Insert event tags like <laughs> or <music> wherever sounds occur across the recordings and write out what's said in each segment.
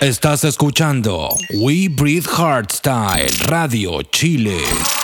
Estás escuchando We Breathe Hardstyle Radio Chile.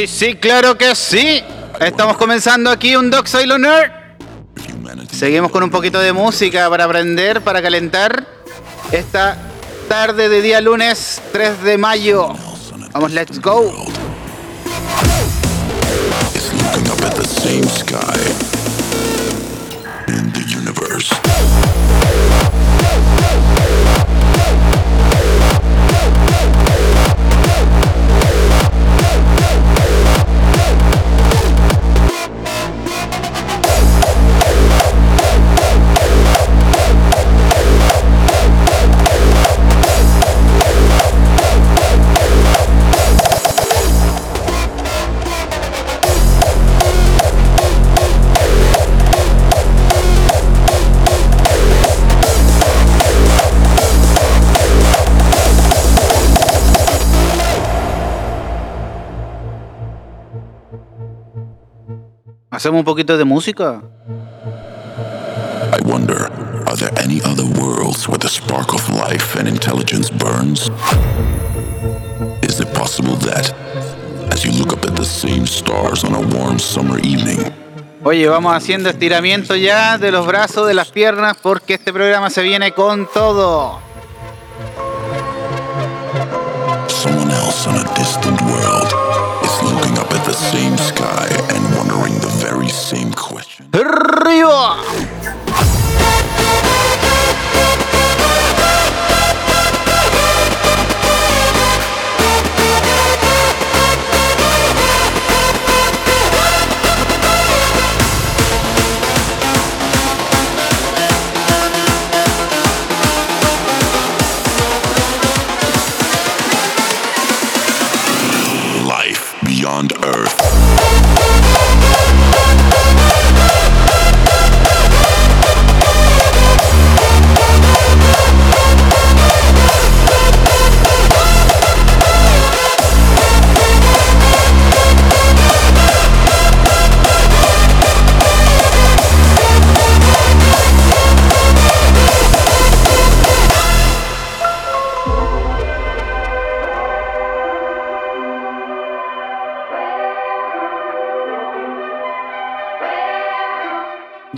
Sí, sí, claro que sí. Estamos comenzando aquí un Doc Nerd. Seguimos con un poquito de música para aprender, para calentar esta tarde de día lunes 3 de mayo. Vamos, let's go. ¿Hacemos un poquito de música? I wonder, are there any other worlds where the spark of life and intelligence burns? Is it possible that, as you look up at the same stars on a warm summer evening, Oye, vamos haciendo estiramiento ya de los brazos, de las piernas, porque este programa se viene con todo. someone else on a distant world is looking up at the same sky and wondering same question?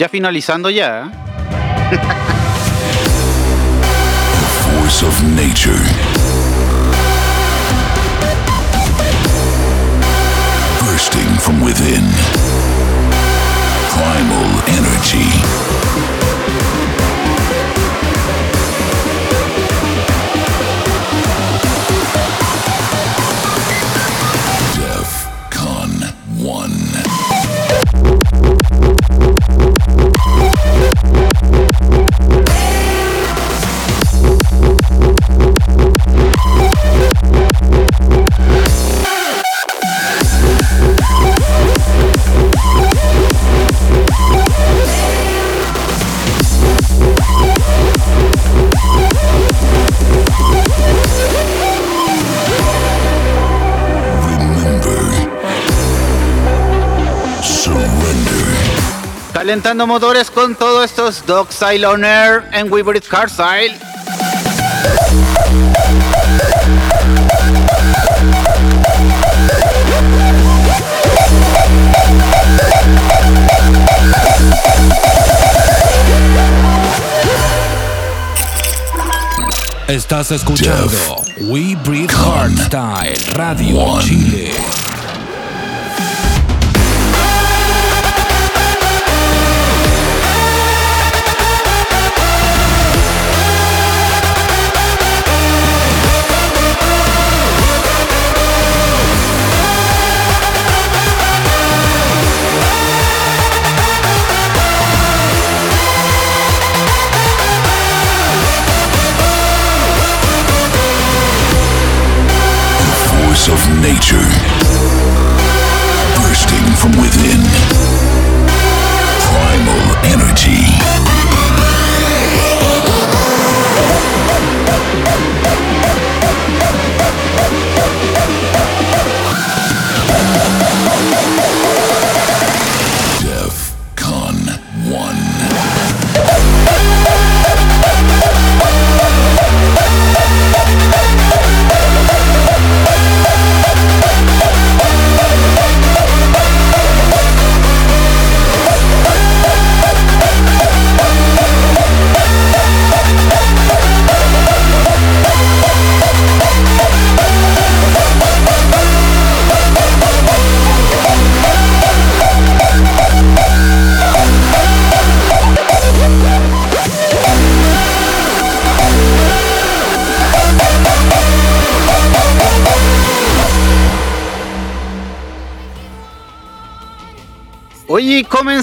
Ya finalizando ya. Force of nature. Bursting from within. Primal energy. Calentando motores con todos estos Dogstyle On Air en Weaverit Hardstyle. Estás escuchando We Breathe Hardstyle Radio One. Chile. Of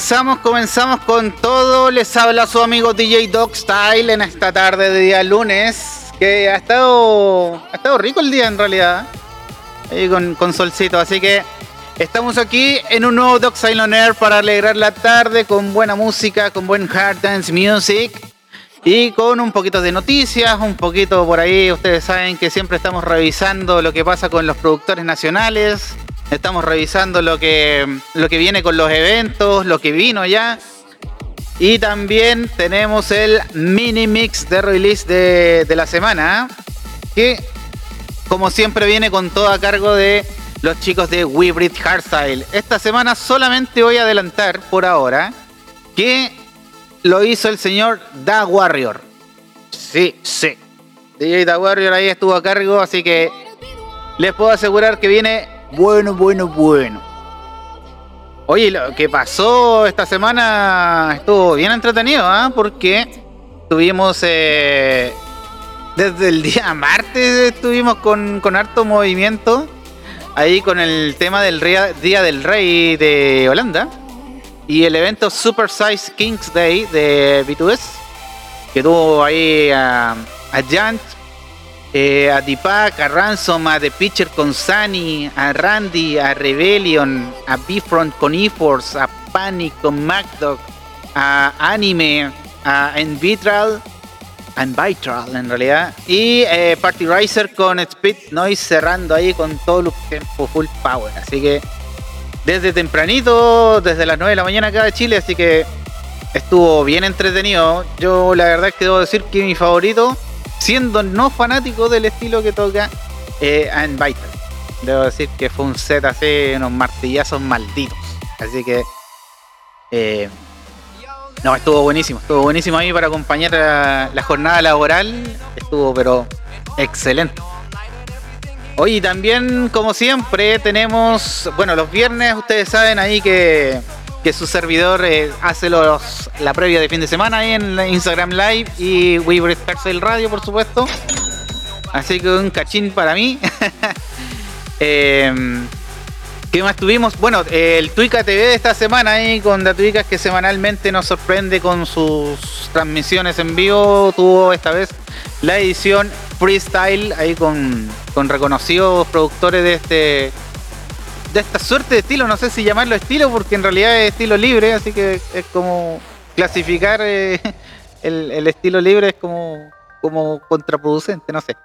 comenzamos, comenzamos con todo. Les habla su amigo DJ Dog Style en esta tarde de día lunes. Que ha estado, ha estado rico el día en realidad. Ahí con, con solcito. Así que estamos aquí en un nuevo Dog Style on Air para alegrar la tarde con buena música, con buen hard dance music. Y con un poquito de noticias, un poquito por ahí, ustedes saben que siempre estamos revisando lo que pasa con los productores nacionales, estamos revisando lo que, lo que viene con los eventos, lo que vino ya. Y también tenemos el mini mix de release de, de la semana, ¿eh? que como siempre viene con todo a cargo de los chicos de We Breathe Hardstyle. Esta semana solamente voy a adelantar por ahora que lo hizo el señor Da Warrior. Sí, sí. DJ Da Warrior ahí estuvo a cargo, así que les puedo asegurar que viene bueno, bueno, bueno. Oye, lo que pasó esta semana estuvo bien entretenido, ¿ah? Porque tuvimos eh, desde el día <laughs> martes estuvimos con, con harto movimiento ahí con el tema del Día del Rey de Holanda y el evento Super Size Kings Day de B2S que tuvo ahí a, a Jant eh, a Deepak, a Ransom, a The Pitcher con Sunny, a Randy, a Rebellion, a Bifront con E-Force, a Panic con MacDog, a Anime, a Envitral, a Envitral en realidad, y eh, Party Riser con Speed Noise cerrando ahí con todo el tiempo full power. Así que desde tempranito, desde las 9 de la mañana acá de Chile, así que estuvo bien entretenido. Yo la verdad es que debo decir que mi favorito siendo no fanático del estilo que toca eh, Vital. Debo decir que fue un set así, unos martillazos malditos. Así que. Eh, no, estuvo buenísimo. Estuvo buenísimo ahí para acompañar la jornada laboral. Estuvo, pero excelente. Hoy también, como siempre, tenemos. Bueno, los viernes ustedes saben ahí que que su servidor eh, hace los, la previa de fin de semana ahí en Instagram Live y Weaver el Radio, por supuesto. Así que un cachín para mí. <laughs> Em, ¿Qué más tuvimos? Bueno, el Tuica TV de esta semana ahí con Datuicas que semanalmente nos sorprende con sus transmisiones en vivo. Tuvo esta vez la edición freestyle ahí con, con reconocidos productores de este de esta suerte de estilo, no sé si llamarlo estilo, porque en realidad es estilo libre, así que es como clasificar eh, <laughs> el, estilo libre es como, como contraproducente, no sé.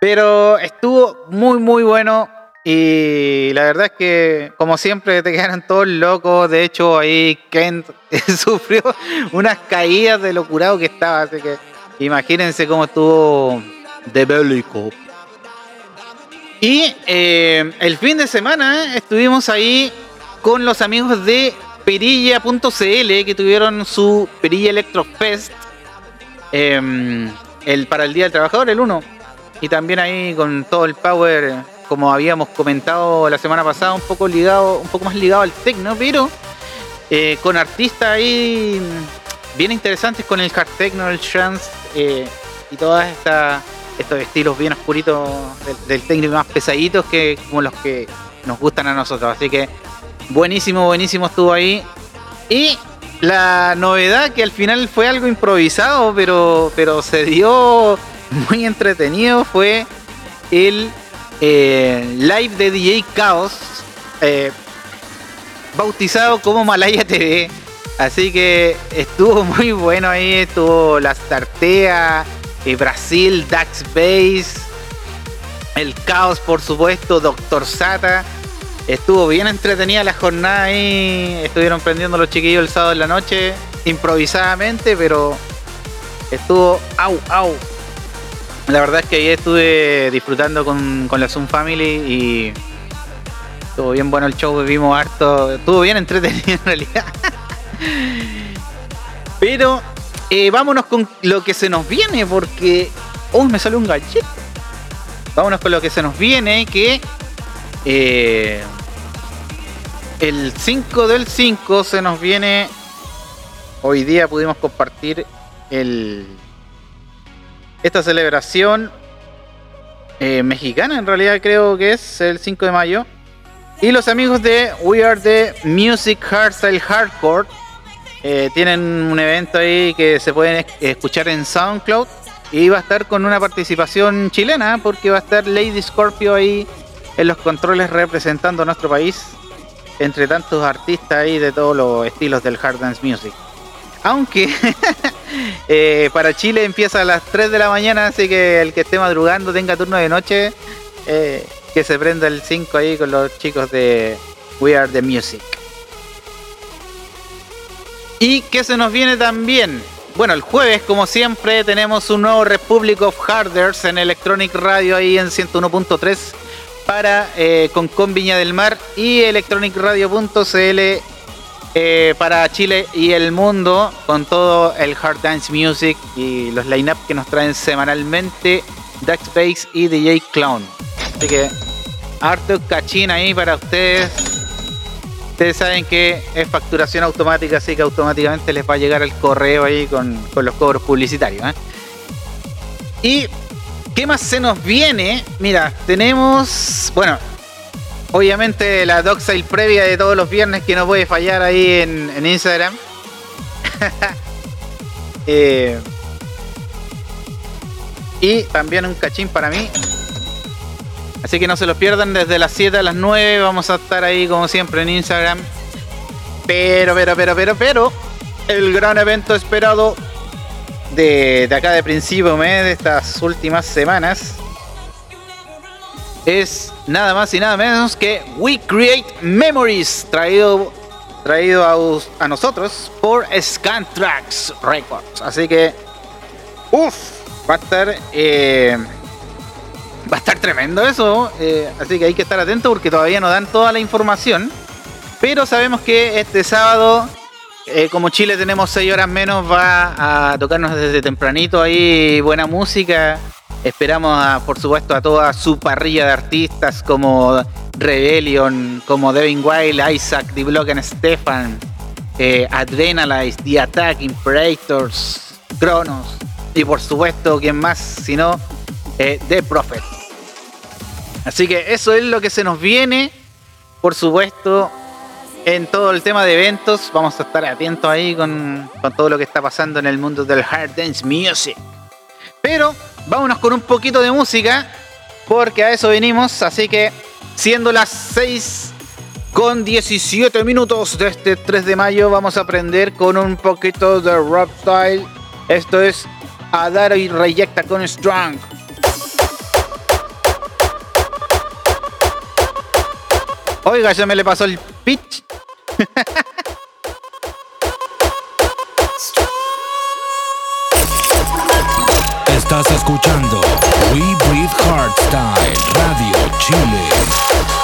Pero estuvo muy, muy bueno. Y la verdad es que, como siempre, te quedaron todos locos. De hecho, ahí Kent <laughs> sufrió unas caídas de lo curado que estaba. Así que imagínense cómo estuvo de bélico. Y eh, el fin de semana estuvimos ahí con los amigos de Perilla.cl que tuvieron su Perilla Electrofest em, el, para el Día del Trabajador, el 1. Y también ahí con todo el power, como habíamos comentado la semana pasada, un poco ligado, un poco más ligado al techno, pero eh, con artistas ahí bien interesantes con el hard techno, el trance eh, y todas estas estos estilos bien oscuritos del, técnico más pesaditos que como los que nos gustan a nosotros. Así que buenísimo, buenísimo estuvo ahí. Y la novedad que al final fue algo improvisado, pero, pero se dio muy entretenido, fue el eh, live de DJ Chaos, eh, bautizado como Malaya TV. Así que estuvo muy bueno ahí, estuvo las tarteas Brasil, Dax Base, El Caos, por supuesto, Doctor Sata. Estuvo bien entretenida la jornada ahí. Estuvieron prendiendo los chiquillos el sábado en la noche, improvisadamente, pero estuvo au, au. La verdad es que ahí estuve disfrutando con, la Zoom Family y estuvo bien bueno el show, vimos harto, estuvo bien entretenido en realidad. <laughs> Pero eh, vámonos con lo que se nos viene, porque. Uy, me salió un gallito. Vámonos con lo que se nos viene, que. Eh, el 5 del 5 se nos viene. Hoy día pudimos compartir el. Esta celebración eh, mexicana, en realidad creo que es el 5 de mayo. Y los amigos de We Are the Music Hardstyle Hardcore eh, tienen un evento ahí que se pueden escuchar en SoundCloud y va a estar con una participación chilena porque va a estar Lady Scorpio ahí en los controles representando a nuestro país entre tantos artistas ahí de todos los estilos del hard dance music. Aunque <laughs> eh, para Chile empieza a las 3 de la mañana, así que el que esté madrugando tenga turno de noche, eh, que se prenda el 5 ahí con los chicos de We Are the Music. Y que se nos viene también. Bueno, el jueves, como siempre, tenemos un nuevo Republic of Harders en Electronic Radio ahí en 101.3 para eh, con, con Viña del Mar y electronicradio.cl eh, para Chile y el mundo con todo el hard dance music y los line-up que nos traen semanalmente Dax Space y DJ Clown. Así que harto cachín ahí para ustedes Ustedes saben que es facturación automática, así que automáticamente les va a llegar el correo ahí con, los cobros publicitarios. ¿eh? ¿Y qué más se nos viene? Mira, tenemos, bueno, obviamente la Doxile previa de todos los viernes que no puede fallar ahí en, Instagram. <laughs> y también un cachín para mí. Así que no se los pierdan desde las 7 a las 9. Vamos a estar ahí como siempre en Instagram. Pero, pero, pero, pero, pero, el gran evento esperado de, acá de principio mes, de estas últimas semanas, es nada más y nada menos que We Create Memories, traído, traído a, a nosotros por Scantrax Records. Así que, uff, va a estar, eh, va a estar tremendo eso. Eh, así que hay que estar atento porque todavía no dan toda la información. Pero sabemos que este sábado, eh, como Chile tenemos 6 horas menos, va a tocarnos desde tempranito ahí buena música Esperamos, a, por supuesto, a toda su parrilla de artistas como Rebellion, como Devin Wild, Isaac, The Block and Stefan, eh, Adrenalize, The Attack, Imperators, Kronos y por supuesto, ¿quién más? Si no, eh, The Prophet. Así que eso es lo que se nos viene, por supuesto, en todo el tema de eventos. Vamos a estar atentos ahí con, todo lo que está pasando en el mundo del hard dance music. Pero vámonos con un poquito de música, porque a eso venimos. Así que, siendo las 6 con 17 minutos de este 3 de mayo, vamos a aprender con un poquito de rock style. Esto es Adaro y Reyecta con Strong. Oiga, ya me le pasó el pitch. Estás escuchando We Breathe Hardstyle Radio Chile.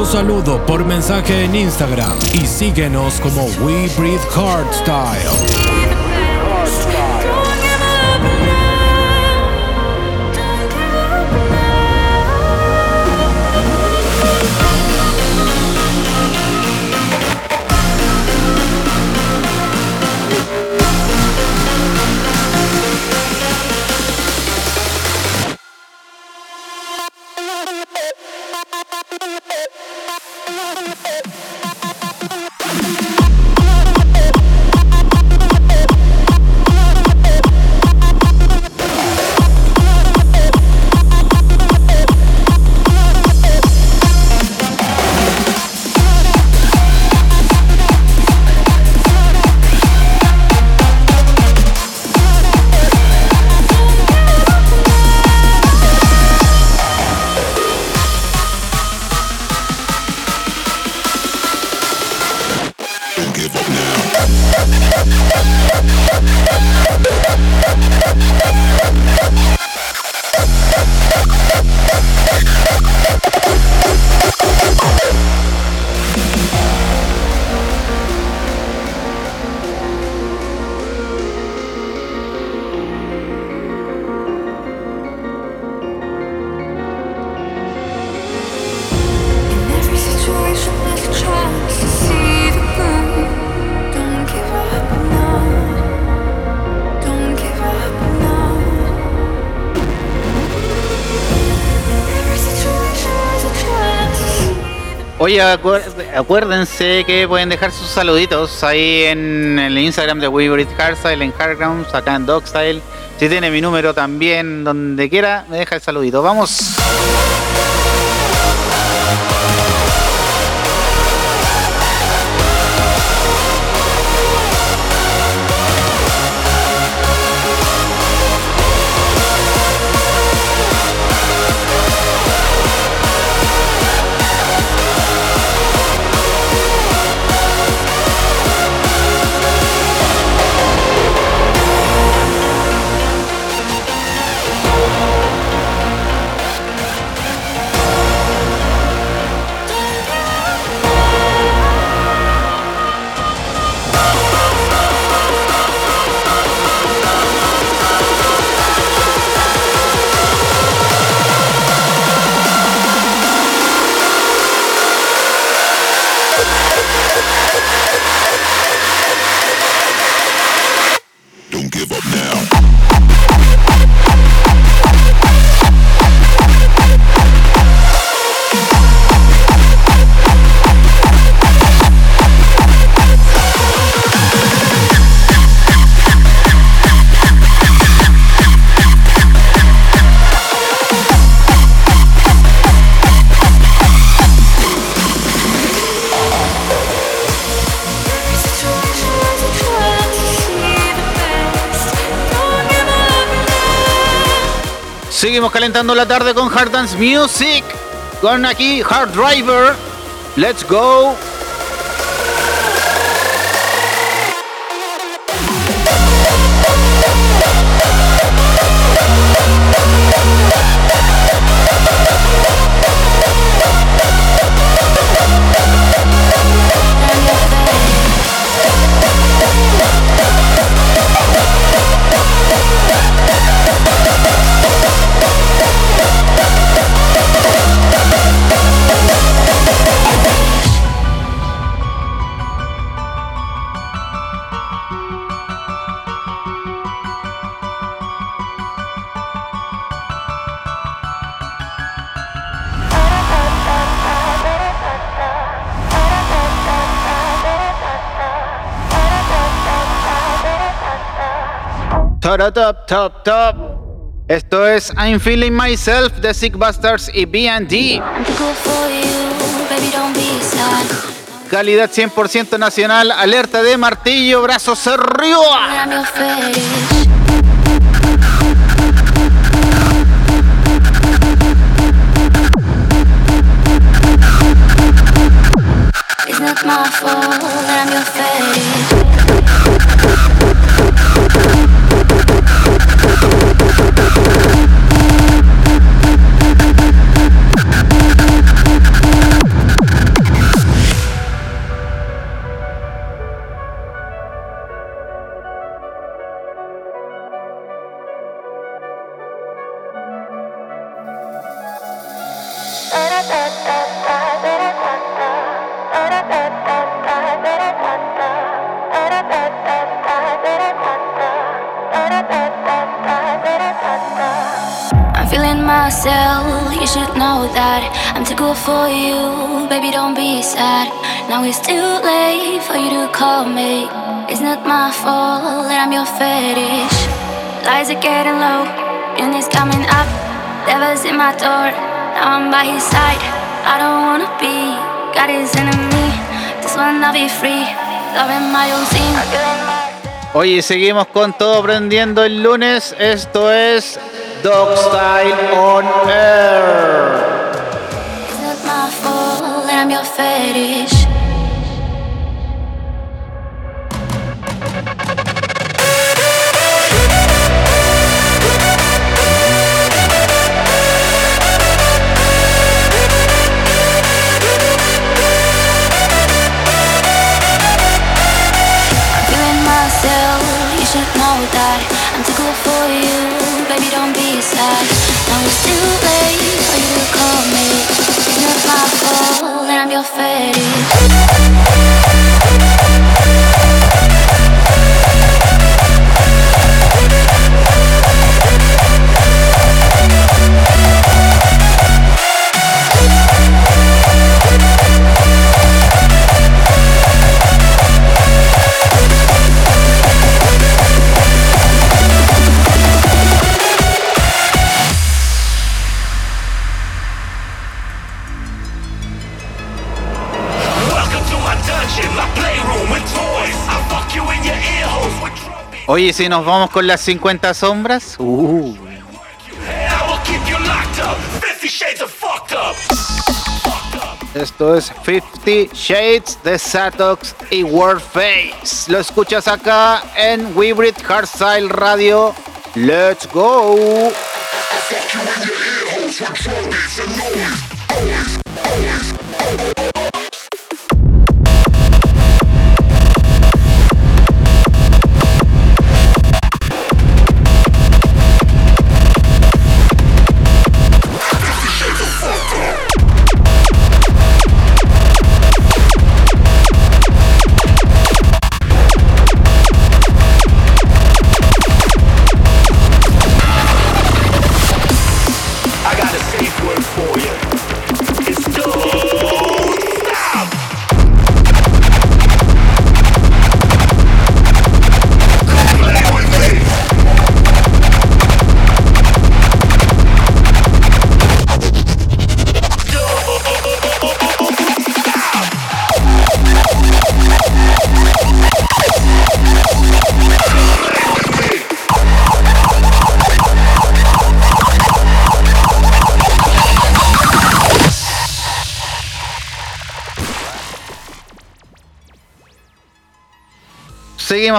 Tu saludo por mensaje en Instagram y síguenos como We Breathe Style. Oye, acuérdense que pueden dejar sus saluditos ahí en el Instagram de Weaver Hardstyle, en Hardgrounds, acá en Dogstyle. Si tiene mi número también, donde quiera, me deja el saludito. ¡Vamos! Calentando la tarde con Hard Dance Music. Con aquí Hard Driver. Let's go. Top, top, top. Esto es I'm Feeling Myself de Sick Bastards y BD. Calidad 100% nacional, alerta de martillo, brazos arriba. It's my fault I'm your fetish. You should know that I'm good for you. Baby, don't be sad. Now it's too late for you to call me. It's not my fault that I'm your fetish. Lies are getting low, and it's coming up. Devil's in my door. Now I'm by his side. I don't wanna be God is enemy. This one I'll be free. Loving my own scene. Oye, seguimos con todo prendiendo el lunes. Esto es Dog Style on Air. Oye, si nos vamos con las 50 sombras. Uh. Esto es 50 Shades de Satox y Warface. Lo escuchas acá en Hybrid Hardstyle Radio. Let's go.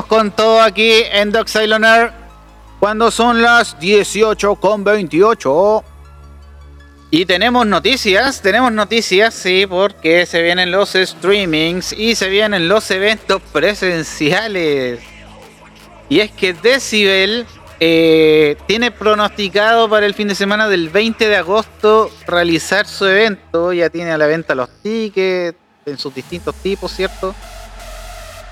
Con todo aquí en Doc Air cuando son las 18 con 28. Y tenemos noticias, tenemos noticias, sí, porque se vienen los streamings y se vienen los eventos presenciales. Y es que Decibel eh, tiene pronosticado para el fin de semana del 20 de agosto realizar su evento. Ya tiene a la venta los tickets en sus distintos tipos, ¿cierto?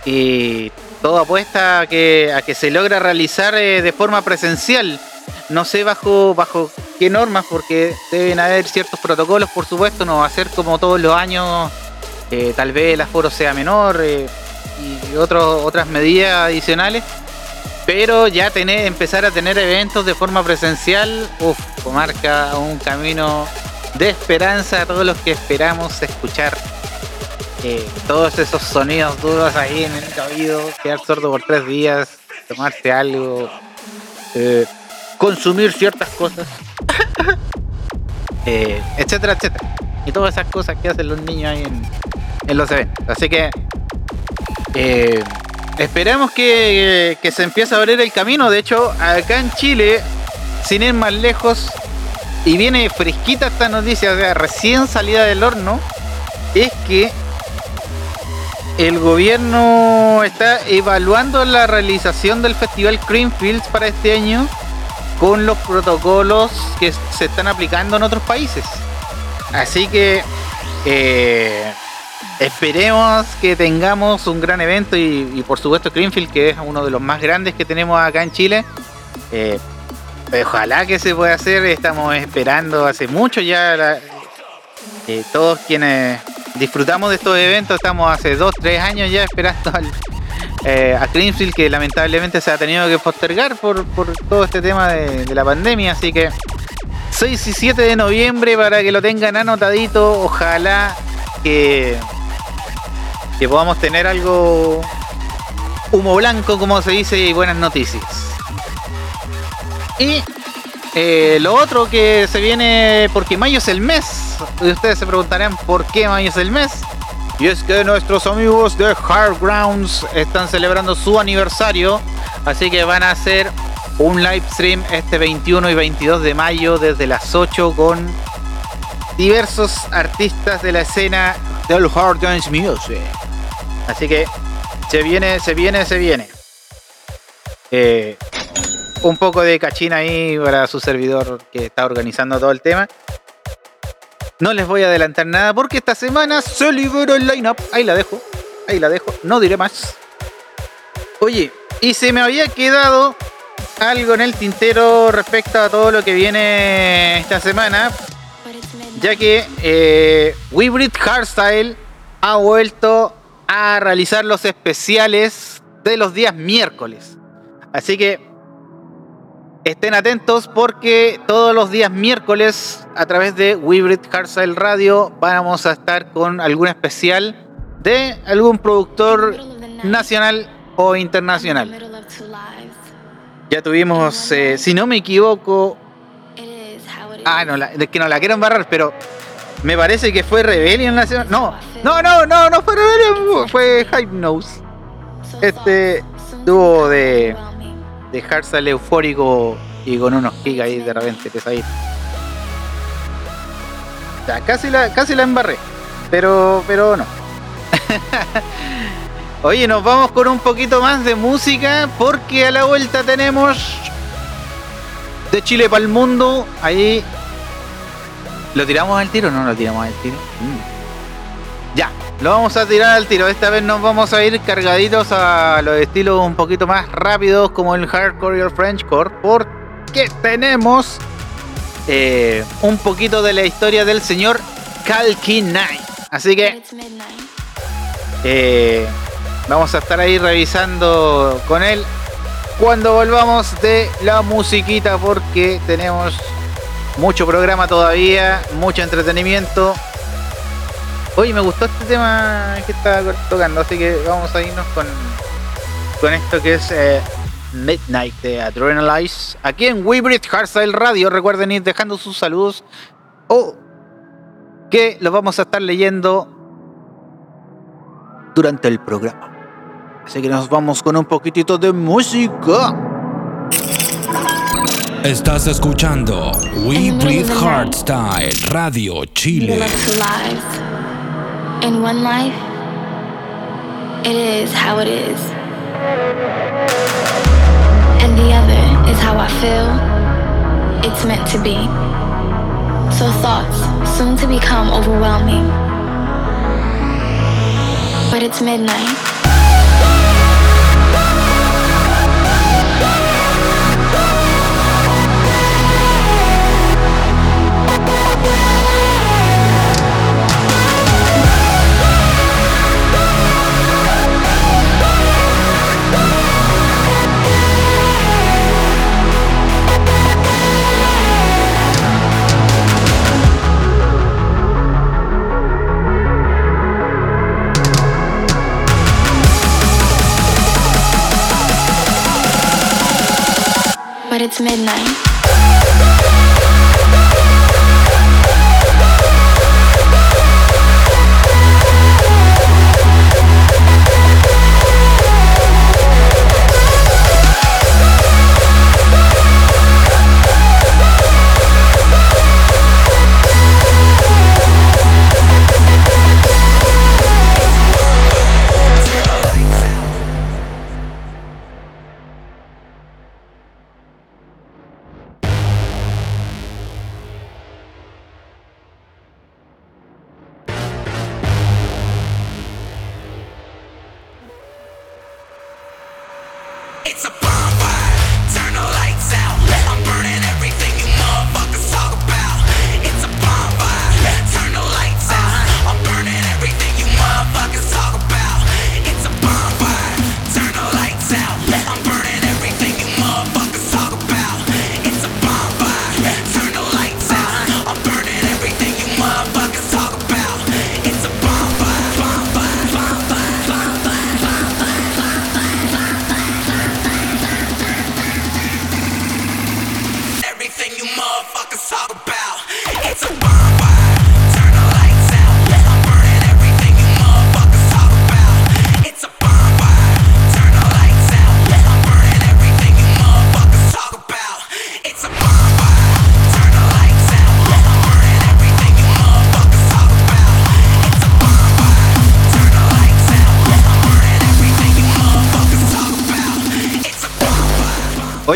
Y todo apuesta a que, se logra realizar eh, de forma presencial. No sé bajo, bajo qué normas, porque deben haber ciertos protocolos, por supuesto, no va a ser como todos los años, eh, tal vez el aforo sea menor eh, y otras medidas adicionales. Pero ya tener, empezar a tener eventos de forma presencial, uff, marca un camino de esperanza a todos los que esperamos escuchar todos esos sonidos duros ahí en el oído, quedar sordo por tres días, tomarse algo, eh, consumir ciertas cosas, <laughs> eh, etcétera, etcétera. Y todas esas cosas que hacen los niños ahí en, los eventos. Así que eh, esperemos que, que, se empiece a abrir el camino. De hecho, acá en Chile, sin ir más lejos, y viene fresquita esta noticia, o sea, recién salida del horno, es que el gobierno está evaluando la realización del Festival Greenfields para este año con los protocolos que se están aplicando en otros países. Así que eh, esperemos que tengamos un gran evento y, por supuesto Greenfield, que es uno de los más grandes que tenemos acá en Chile. Eh, ojalá que se pueda hacer, estamos esperando hace mucho ya eh, todos quienes disfrutamos de estos eventos, estamos hace 2, 3 años ya esperando eh, a Greenfield que lamentablemente se ha tenido que postergar por, todo este tema de, la pandemia, así que 6 y 7 de noviembre para que lo tengan anotadito, ojalá que, que podamos tener algo humo blanco como se dice y buenas noticias. Y eh, lo otro que se viene, porque mayo es el mes, y ustedes se preguntarán por qué mayo es el mes. Y es que nuestros amigos de Hard Grounds están celebrando su aniversario, así que van a hacer un live stream este 21 y 22 de mayo desde las 8 con diversos artistas de la escena del Hard Dance Music. Así que se viene, se viene, se viene. Eh, un poco de cachina ahí para su servidor que está organizando todo el tema. No les voy a adelantar nada porque esta semana se liberó el lineup. Ahí la dejo, ahí la dejo, no diré más. Oye, y se me había quedado algo en el tintero respecto a todo lo que viene esta semana, ya que eh, Hybrid Hardstyle ha vuelto a realizar los especiales de los días miércoles. Así que Estén atentos porque todos los días miércoles a través de Hybrid Hardstyle Radio vamos a estar con algún especial de algún productor nacional o internacional. Ya tuvimos, eh, si no me equivoco. Ah, no, es que no la quiero embarrar, pero me parece que fue Rebellion semana. No, no, no, no, no fue Rebellion, fue Hypnose. Este tuvo de, de Hardstyle eufórico y con unos gigas ahí de repente ahí. Ya, casi la, casi la embarré, pero, pero no. <laughs> Oye, nos vamos con un poquito más de música porque a la vuelta tenemos de Chile para el mundo. Ahí ¿Lo tiramos al tiro o no lo tiramos al tiro? Mm. Ya, lo vamos a tirar al tiro. Esta vez nos vamos a ir cargaditos a los estilos un poquito más rápidos como el hardcore y el frenchcore porque tenemos eh, un poquito de la historia del señor Kalki Knight. Así que eh, vamos a estar ahí revisando con él cuando volvamos de la musiquita porque tenemos mucho programa todavía, mucho entretenimiento. Oye, me gustó este tema que está tocando, así que vamos a irnos con, con esto que es eh, Midnight de Adrenalize. Aquí en Weebridge Hardstyle Radio. Recuerden ir dejando sus saludos o que los vamos a estar leyendo durante el programa. Así que nos vamos con un poquitito de música. Estás escuchando We Breathe Hardstyle Radio Chile. In one life, it is how it is. And the other is how I feel it's meant to be. So thoughts soon to become overwhelming. But it's midnight. But it's midnight.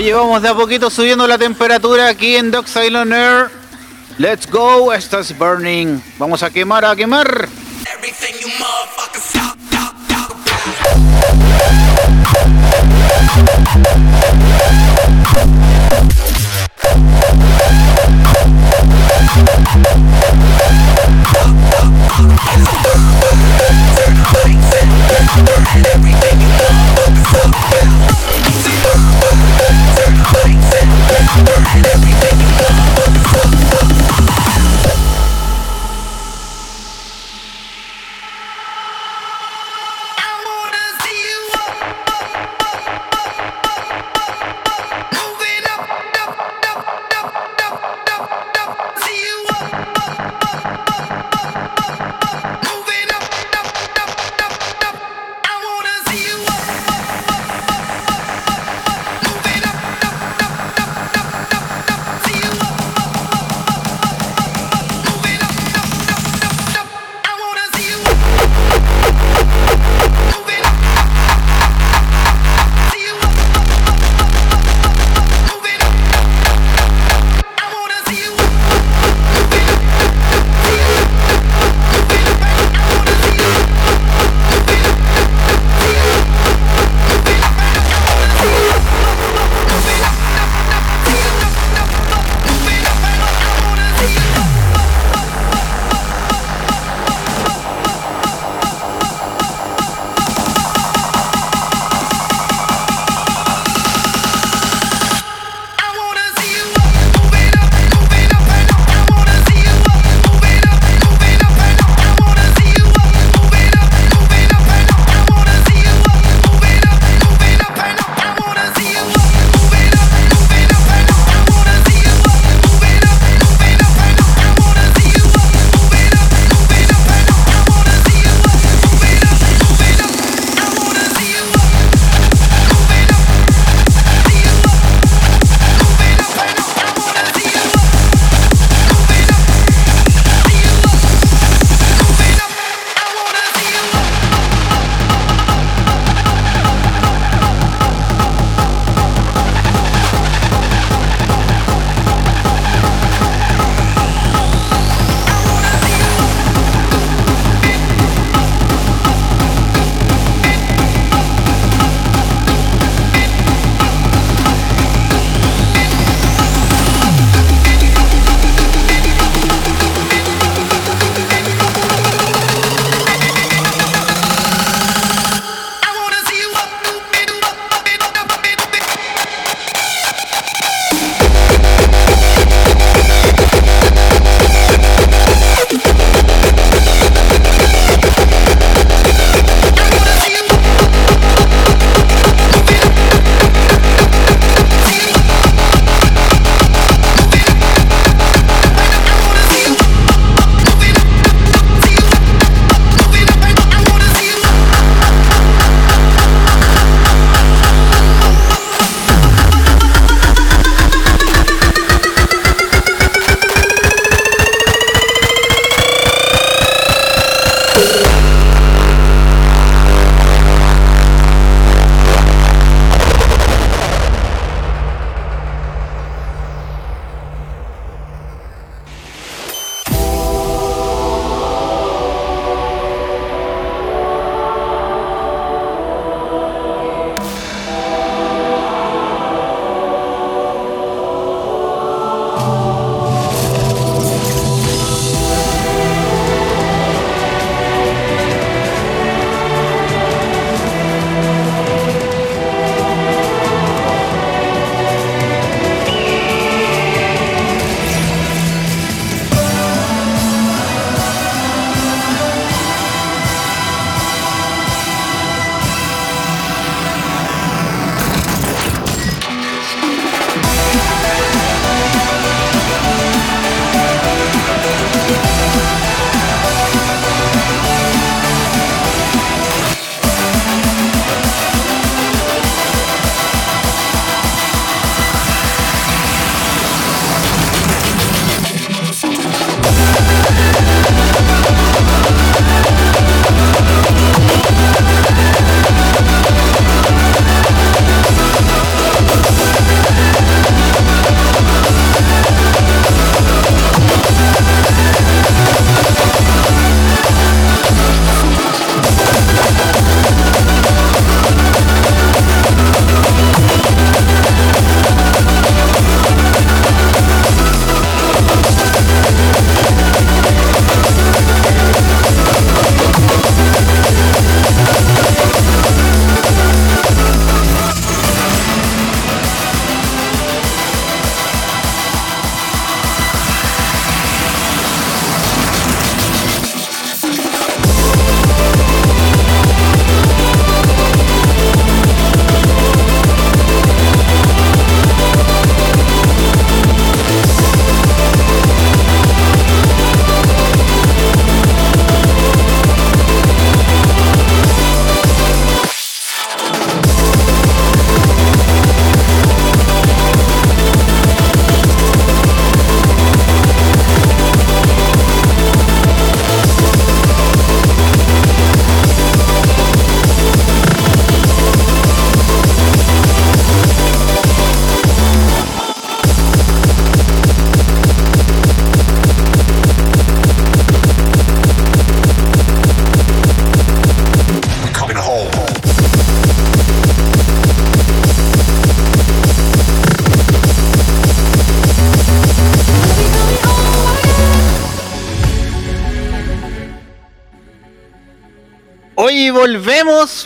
Oye, vamos de a poquito subiendo la temperatura aquí en Dock Island Air. Let's go, esto es burning. Vamos a quemar, a quemar.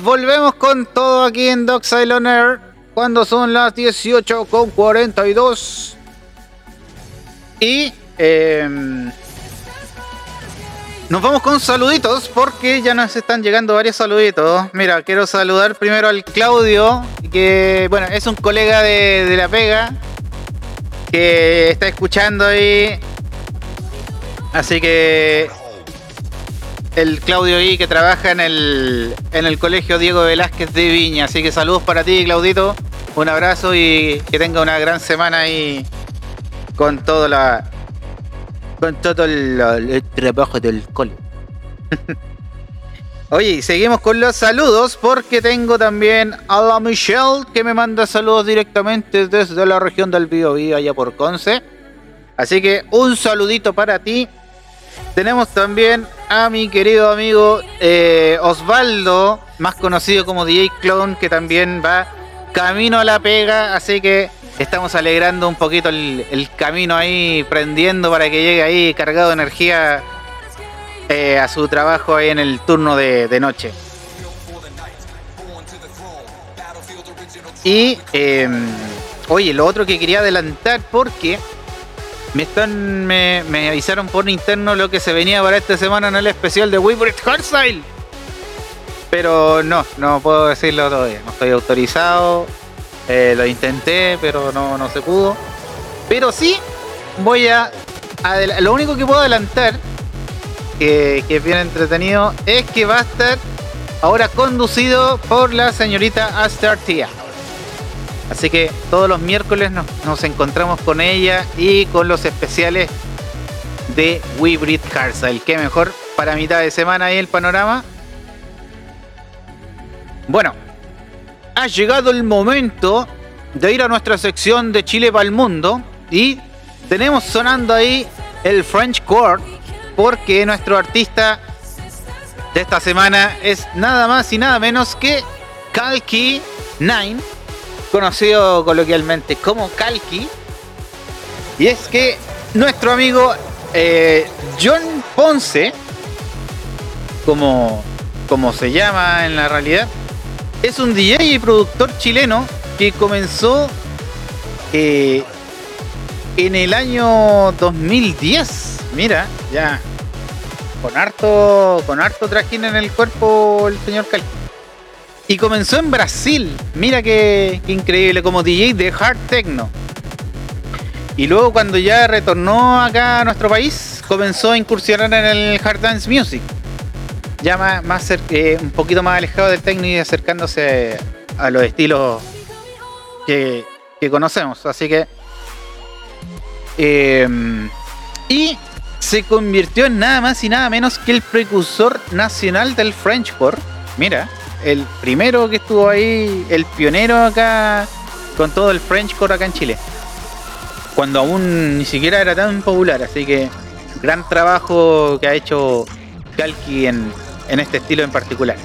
Volvemos, con todo aquí en Doc On Air. Cuando son las 18 con 42. Y em, nos vamos con saluditos porque ya nos están llegando varios saluditos. Mira, quiero saludar primero al Claudio, que bueno, es un colega de, de la pega que está escuchando ahí. Así que el Claudio I que trabaja en el, en el colegio Diego Velázquez de Viña. Así que saludos para ti, Claudito. Un abrazo y que tenga una gran semana ahí con todo la con todo el, trabajo del cole. <laughs> Oye, seguimos con los saludos porque tengo también a la Michelle que me manda saludos directamente desde la región del Biobío allá por Conce. Así que un saludito para ti. Tenemos también a mi querido amigo eh, Osvaldo, más conocido como DJ Clone, que también va camino a la pega. Así que estamos alegrando un poquito el, camino ahí, prendiendo para que llegue ahí cargado de energía eh, a su trabajo ahí en el turno de, noche. Y, em, oye, lo otro que quería adelantar porque me están me, avisaron por interno lo que se venía para esta semana en el especial de Weebridge Hardstyle. Pero no, no puedo decirlo todavía. No estoy autorizado. Eh, lo intenté, pero no, no se pudo. Pero sí, voy a. Lo único que puedo adelantar, que, que es bien entretenido, es que va a estar ahora conducido por la señorita Astar Tia. Así que todos los miércoles nos, encontramos con ella y con los especiales de We Breed El Que mejor para mitad de semana ahí el panorama. Bueno, ha llegado el momento de ir a nuestra sección de Chile para el mundo y tenemos sonando ahí el French Court porque nuestro artista de esta semana es nada más y nada menos que Kalki Nine conocido coloquialmente como Kalki. Y es que nuestro amigo eh, John Ponce, como, como se llama en la realidad, es un DJ y productor chileno que comenzó eh, en el año 2010. Mira, ya con harto, con harto trajín en el cuerpo el señor Kalki. Y comenzó en Brasil. Mira qué, increíble, como DJ de hard techno. Y luego cuando ya retornó acá a nuestro país, comenzó a incursionar en el hard dance music. Ya más, eh, un poquito más alejado del techno y acercándose a los estilos que, conocemos. Así que... Em, y se convirtió en nada más y nada menos que el precursor nacional del Frenchcore. Mira, el primero que estuvo ahí, el pionero acá con todo el Frenchcore acá en Chile. Cuando aún ni siquiera era tan popular, así que gran trabajo que ha hecho Kalki en, en este estilo en particular.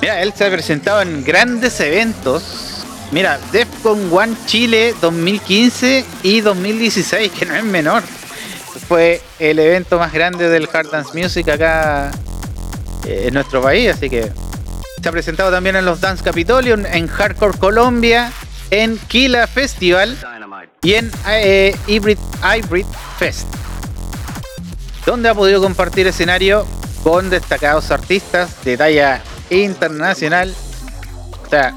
Mira, él se ha presentado en grandes eventos. Mira, Defcon One Chile 2015 y 2016, que no es menor. Fue el evento más grande del Hard Dance Music acá eh, en nuestro país, así que se ha presentado también en los Dance Capitolium, en Hardcore Colombia, en Kila Festival y en eh, Hybrid, Fest, donde ha podido compartir escenario con destacados artistas de talla internacional. O sea,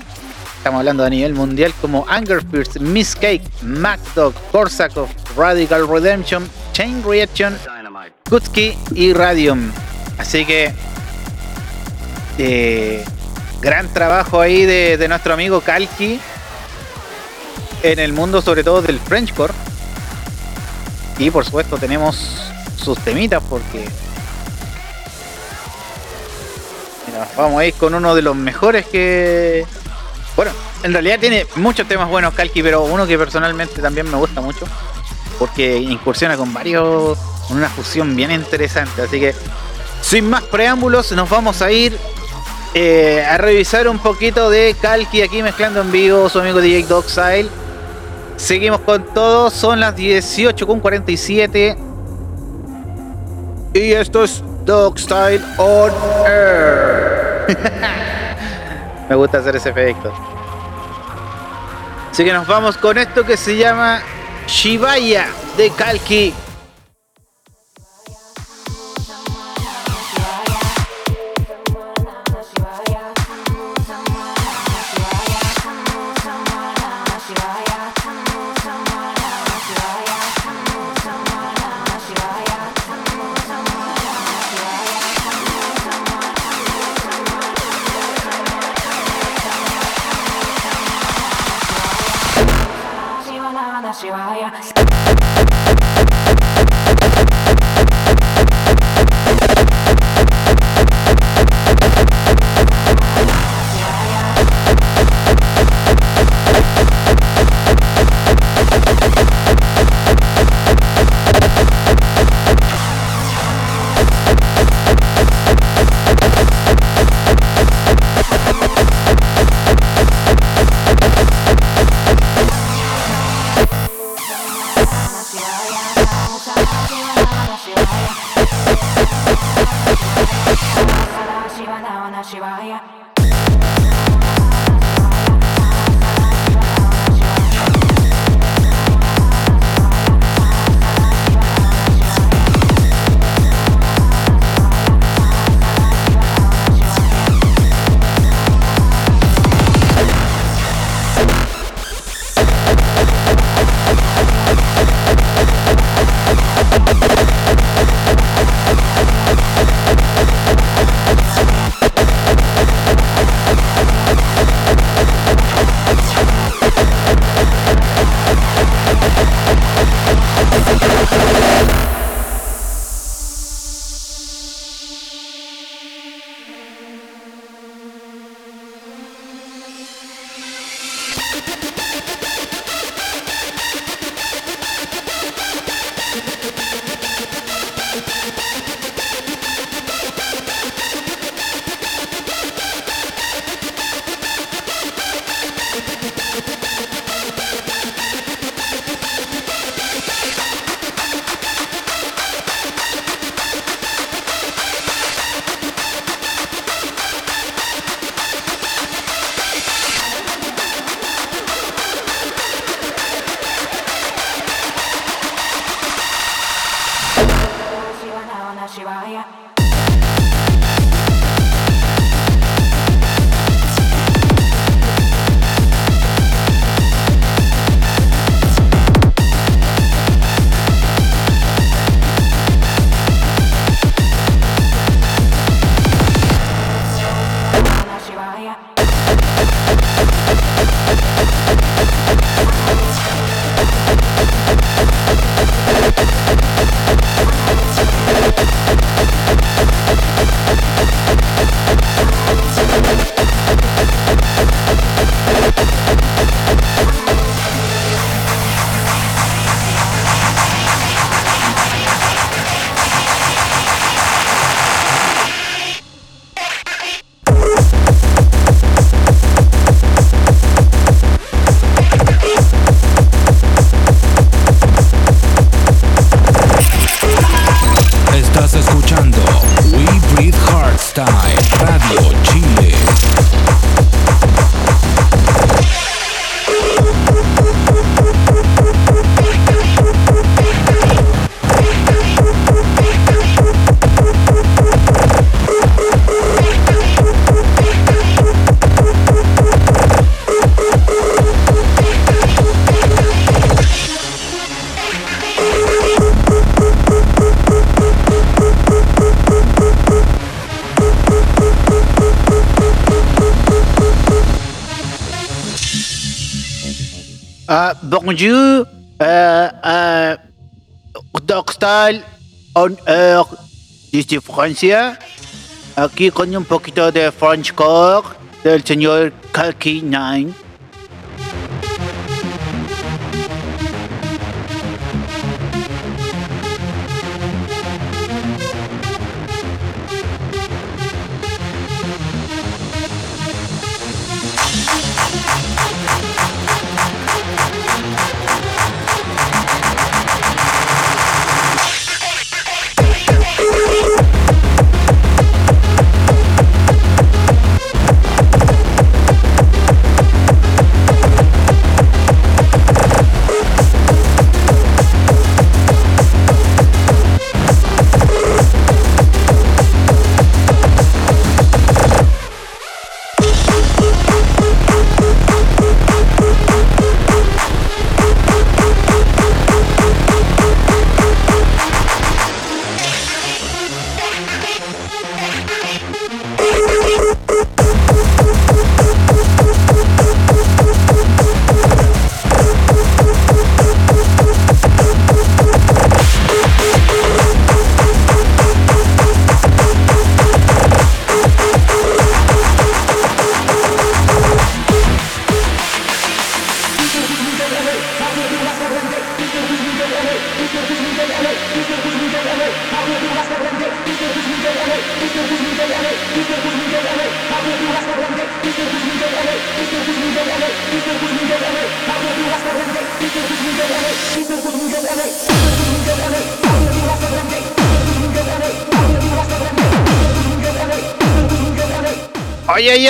estamos hablando a nivel mundial como Angerfierce, Miss Cake, MacDog, Korsakov, Radical Redemption, Chain Reaction, Kutsky y Radium. Así que eh, gran trabajo ahí de, nuestro amigo Kalki en el mundo sobre todo del Frenchcore. Y por supuesto tenemos sus temitas porque vamos a ir con uno de los mejores que... Bueno, en realidad tiene muchos temas buenos Kalki, pero uno que personalmente también me gusta mucho porque incursiona con varios, una fusión bien interesante. Así que sin más preámbulos, nos vamos a ir eh, a revisar un poquito de Kalki aquí mezclando en vivo su amigo DJ Dogstyle. Seguimos con todo, son las 18.47. Y esto es Dogstyle on Air. <laughs> Me gusta hacer ese efecto. Así que nos vamos con esto que se llama Shibaya de Kalki. you higher. Bonjour, euh, euh, Style on air desde Francia. Aquí con un poquito de French Core del señor Kalki 9.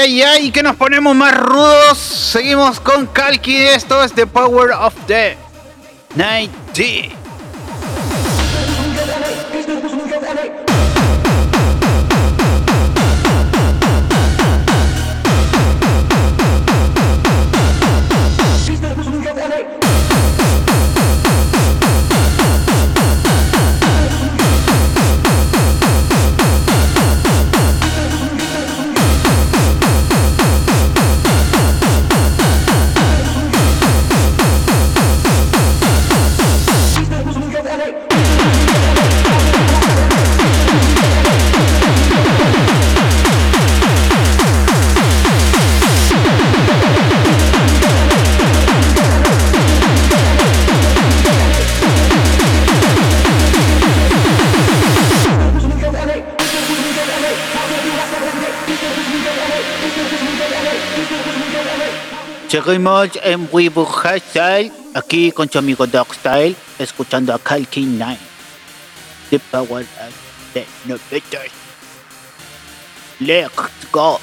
Ay, ay, que nos ponemos más rudos. Seguimos con Kalki. Esto es The Power of the Night. Seguimos en Weibo Style, aquí con su amigo Dog Style, escuchando a Kalkin 9. The Power of the Innovators. Let's go.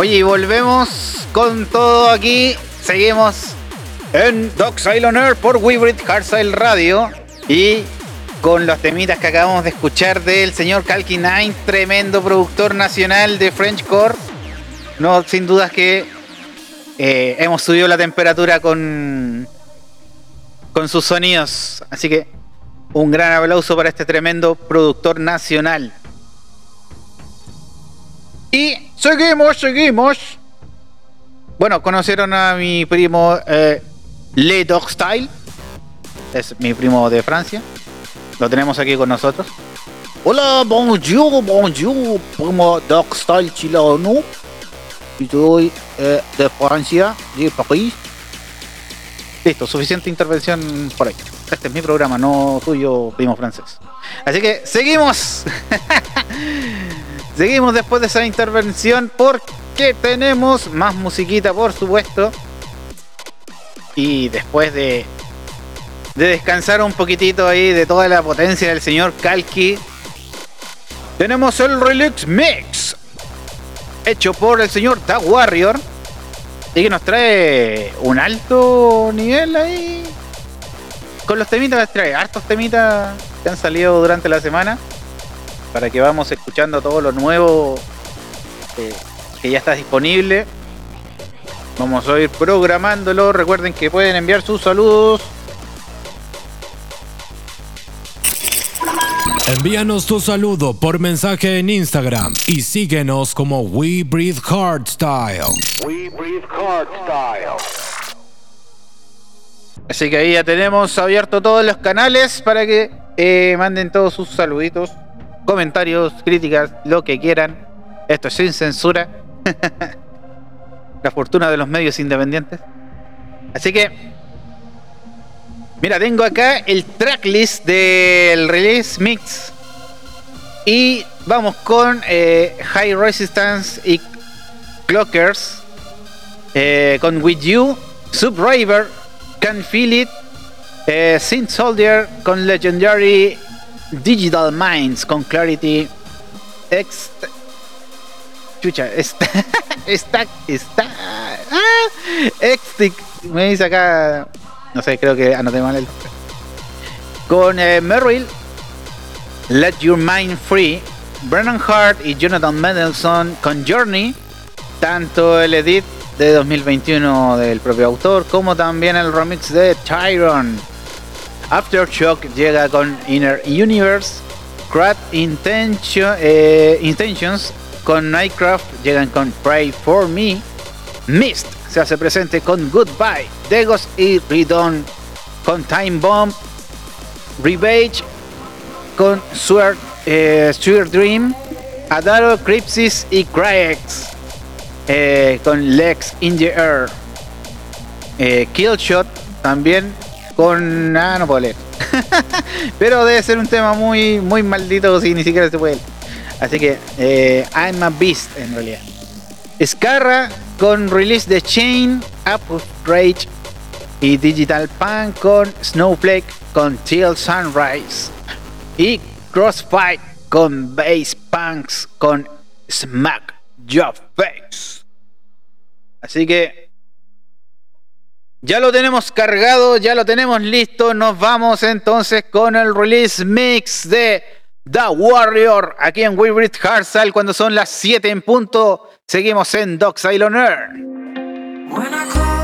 Oye, y volvemos con todo aquí. Seguimos en Dog Silent Air por Hybrid Hardstyle Radio. Y con los temitas que acabamos de escuchar del señor Kalki Nine, tremendo productor nacional de Frenchcore. No, sin dudas que eh, hemos subido la temperatura con, con sus sonidos. Así que un gran aplauso para este tremendo productor nacional. Y seguimos, seguimos. Bueno, conocieron a mi primo eh, Le Dog Style. Es mi primo de Francia. Lo tenemos aquí con nosotros. Hola, bonjour, bonjour, primo Dog Style chileno. Soy eh, de Francia, de París. Listo, suficiente intervención por ahí. Este es mi programa, no tuyo, primo francés. Así que seguimos. <laughs> Seguimos después de esa intervención porque tenemos más musiquita, por supuesto. Y después de, de descansar un poquitito ahí de toda la potencia del señor Kalki, tenemos el Relix Mix, hecho por el señor Tag Warrior, y que nos trae un alto nivel ahí. Con los temitas, trae hartos temitas que han salido durante la semana para que vamos escuchando todo lo nuevo eh, que ya está disponible. Vamos a ir programándolo. Recuerden que pueden enviar sus saludos. Envíanos tu saludo por mensaje en Instagram y síguenos como We Breathe Hardstyle. We Breathe Hardstyle. Así que ahí ya tenemos abierto todos los canales para que eh, manden todos sus saluditos comentarios, críticas, lo que quieran. Esto es sin censura. <laughs> La fortuna de los medios independientes. Así que, mira, tengo acá el tracklist del release mix. Y vamos con eh, High Resistance y Clockers. Eh, con With You, Subriver, Can Feel It, eh, Synth Soldier con Legendary Digital Minds con Clarity X. Chucha, está. <laughs> Está. Está. Ah, Me dice acá. No sé, creo que anoté mal el. Con eh, Merrill. Let Your Mind Free. Brennan Hart y Jonathan Mendelssohn con Journey. Tanto el edit de 2021 del propio autor, como también el remix de Tyron. Aftershock llega con Inner Universe, Crowd eh, Intentions con Nightcraft llegan con Pray for Me, Mist se hace presente con Goodbye, Degos y Redon con Time Bomb, Rebage con Sword, eh, Dream, Adaro, Crypsis y Cryex eh, con Lex in the Air, eh, Killshot también con. Ah, no puedo leer. <laughs> Pero debe ser un tema muy, muy maldito si ni siquiera se puede. Así que eh, I'm a Beast en realidad. Scarra con Release the Chain, Up Rage y Digital Punk con Snowflake con Till Sunrise. Y Crossfight con Bass Punks con Smack Your Face. Así que ya lo tenemos cargado, ya lo tenemos listo. Nos vamos entonces con el release mix de The Warrior aquí en Weebridge Hardstyle cuando son las 7 en punto. Seguimos en Doc Silent asleep.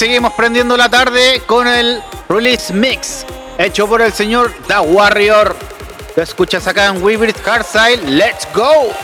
Seguimos prendiendo la tarde con el release mix hecho por el señor The Warrior. Lo escuchas acá en Weaver Hardstyle. ¡Let's go!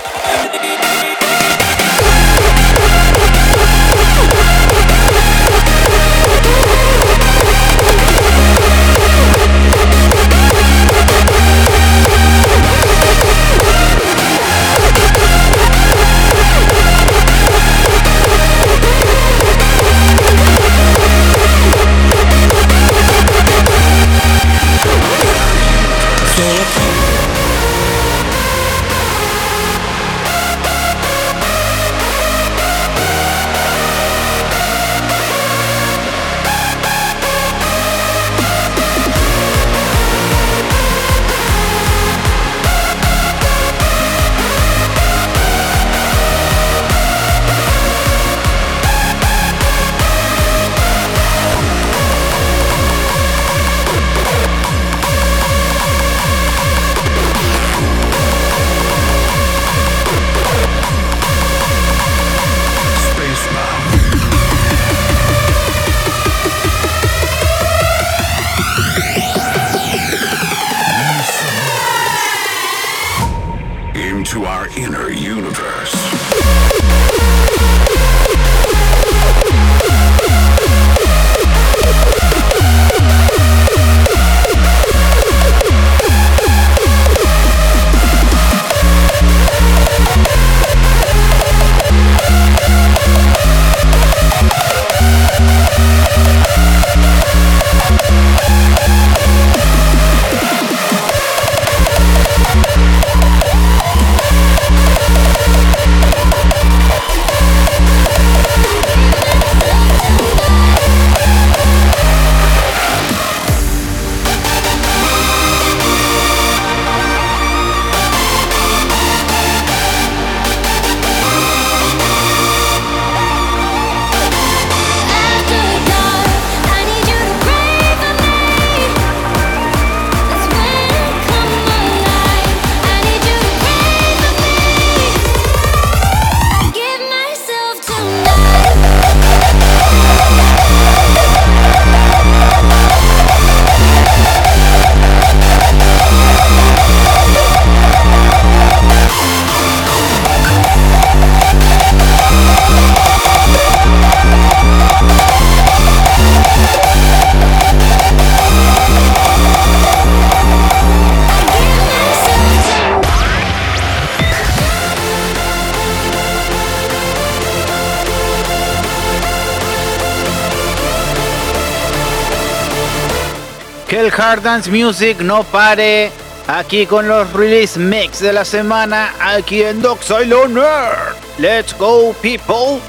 Hard Dance Music no pare aquí con los release mix de la semana aquí en Doxylo Nerd. Let's go people.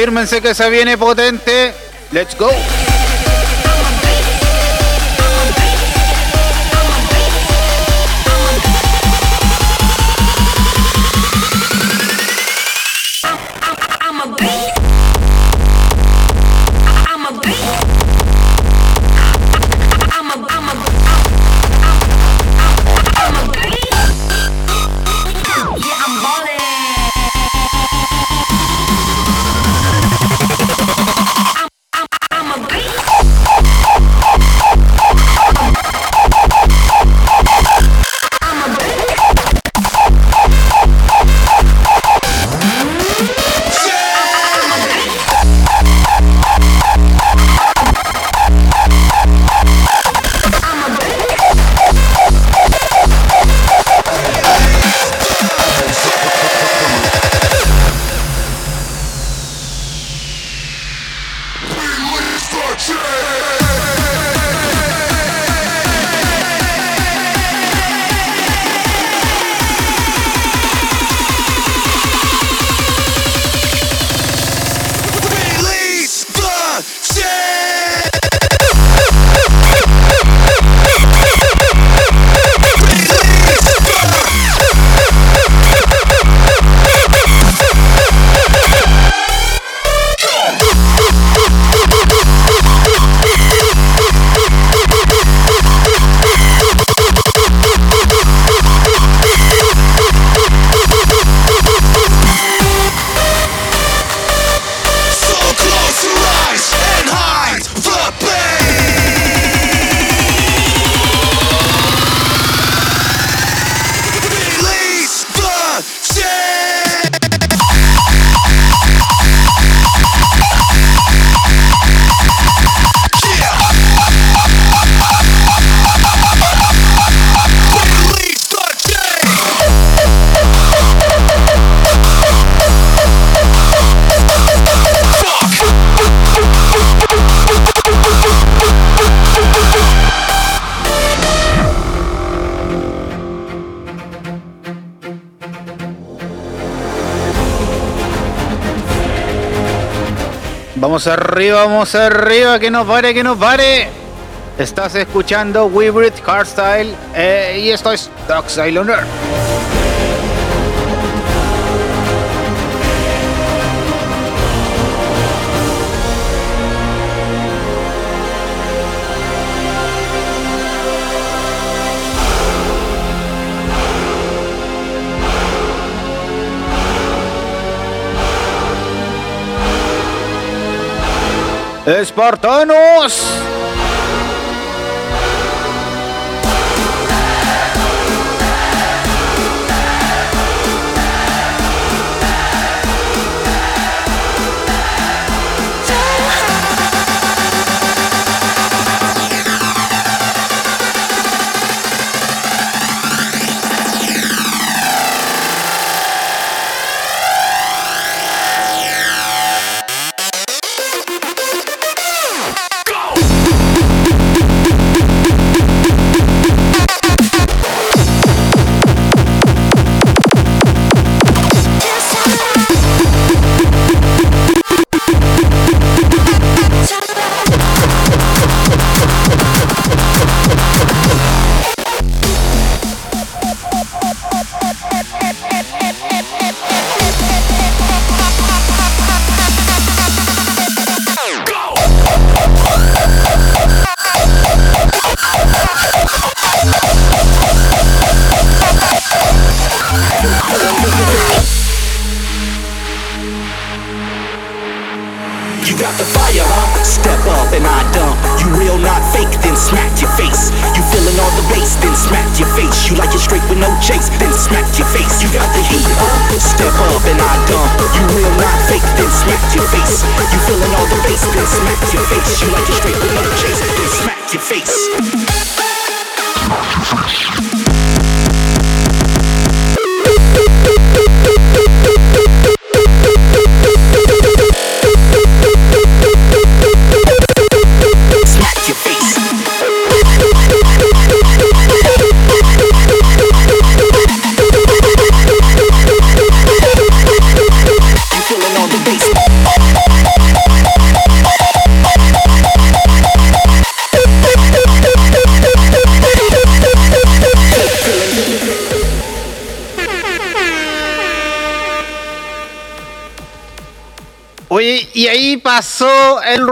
Afírmense que se viene potente. Let's go. Vamos arriba, vamos arriba, que nos pare, que nos pare. Estás escuchando We Hardstyle eh, y esto es Dark. Espartanos.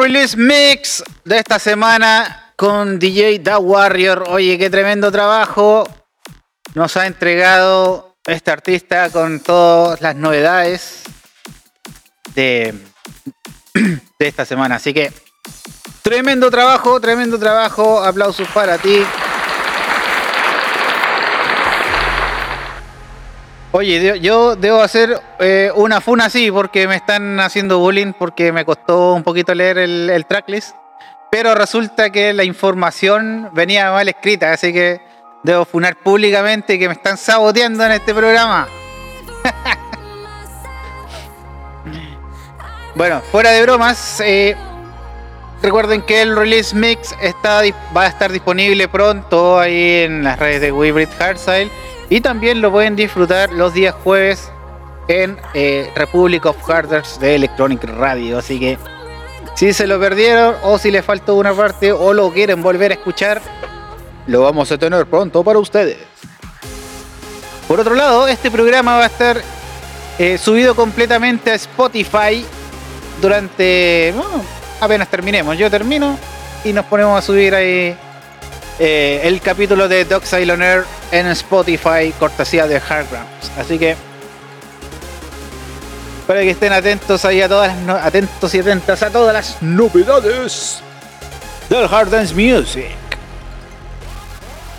Release mix de esta semana con DJ Da Warrior. Oye, qué tremendo trabajo nos ha entregado este artista con todas las novedades de, de esta semana. Así que tremendo trabajo, tremendo trabajo. Aplausos para ti. Oye, yo debo hacer eh, una funa así porque me están haciendo bullying porque me costó un poquito leer el, tracklist. Pero resulta que la información venía mal escrita, así que debo funar públicamente que me están saboteando en este programa. <laughs> bueno, fuera de bromas, eh, recuerden que el release mix está, va a estar disponible pronto ahí en las redes de Weebrit Hardstyle y también lo pueden disfrutar los días jueves en eh, Republic of Harders de Electronic Radio. Así que si se lo perdieron o si les faltó una parte o lo quieren volver a escuchar, lo vamos a tener pronto para ustedes. Por otro lado, este programa va a estar eh, subido completamente a Spotify durante... apenas terminemos. Yo termino y nos ponemos a subir ahí eh, el capítulo de Doc Air en Spotify, cortesía de Hardgrounds. Así que para que estén atentos ahí a todas las atentos y atentas a todas las novedades del Hard Dance Music.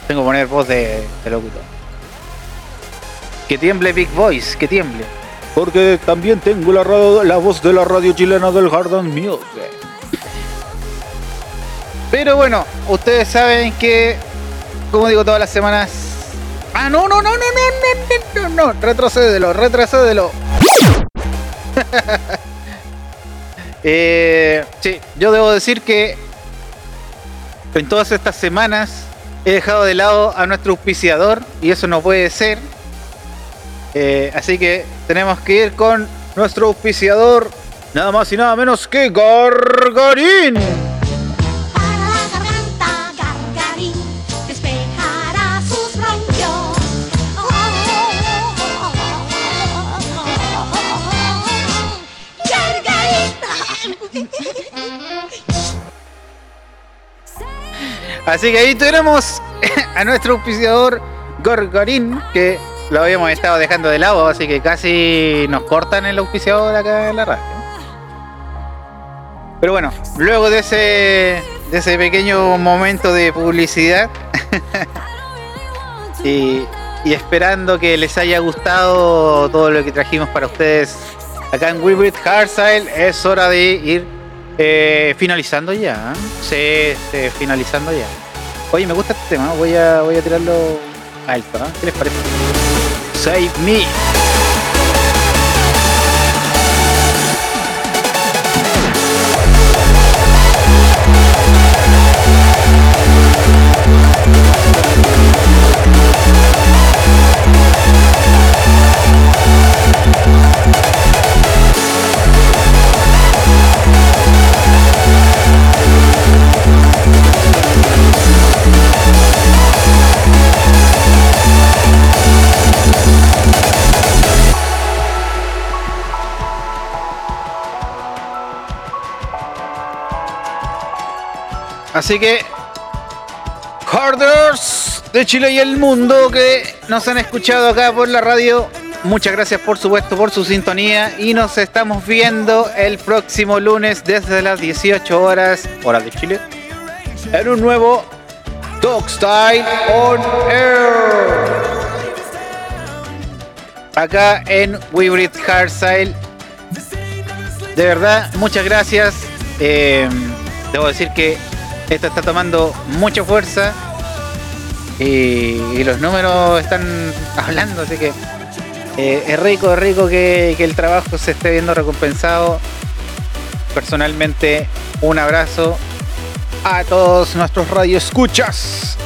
Tengo que poner voz de, de locutor. Que tiemble Big Voice, que tiemble. Porque también tengo la, la voz de la radio chilena del Hard Dance Music. Pero bueno, ustedes saben que, como digo todas las semanas. Ah, no, no, no, no, no, no, no, no, retrocédelo, retrocédelo. <laughs> eh, sí, yo debo decir que en todas estas semanas he dejado de lado a nuestro auspiciador y eso no puede ser. Eh, así que tenemos que ir con nuestro auspiciador nada más y nada menos que Gargarín. Así que ahí tenemos <laughs> a nuestro auspiciador Gorgorín, que lo habíamos estado dejando de lado, así que casi nos cortan el auspiciador acá en la radio. Pero bueno, luego de ese, de ese pequeño momento de publicidad <laughs> y, esperando que les haya gustado todo lo que trajimos para ustedes acá en Weebrit Hardstyle, es hora de ir eh, finalizando ya. ¿eh? Sí, finalizando ya. Oye, me gusta este tema, voy a, voy a tirarlo alto, ¿eh? ¿Qué les parece? Save me. Así que, Harders de Chile y el mundo que nos han escuchado acá por la radio, muchas gracias por supuesto por su sintonía y nos estamos viendo el próximo lunes desde las 18 horas, hora de Chile, en un nuevo Dog Style on Air. Acá en We Hardstyle. De verdad, muchas gracias. Eh, debo decir que esto está tomando mucha fuerza y, los números están <laughs> hablando, así que eh, es rico, es rico que, que el trabajo se esté viendo recompensado. Personalmente, un abrazo a todos nuestros radioescuchas.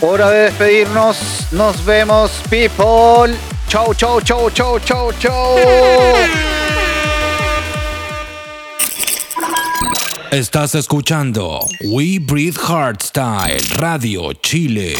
Hora de despedirnos. Nos vemos, people. Chau, chau, chau, chau, chau, chau. <laughs> Estás escuchando We Breathe Hardstyle Radio Chile.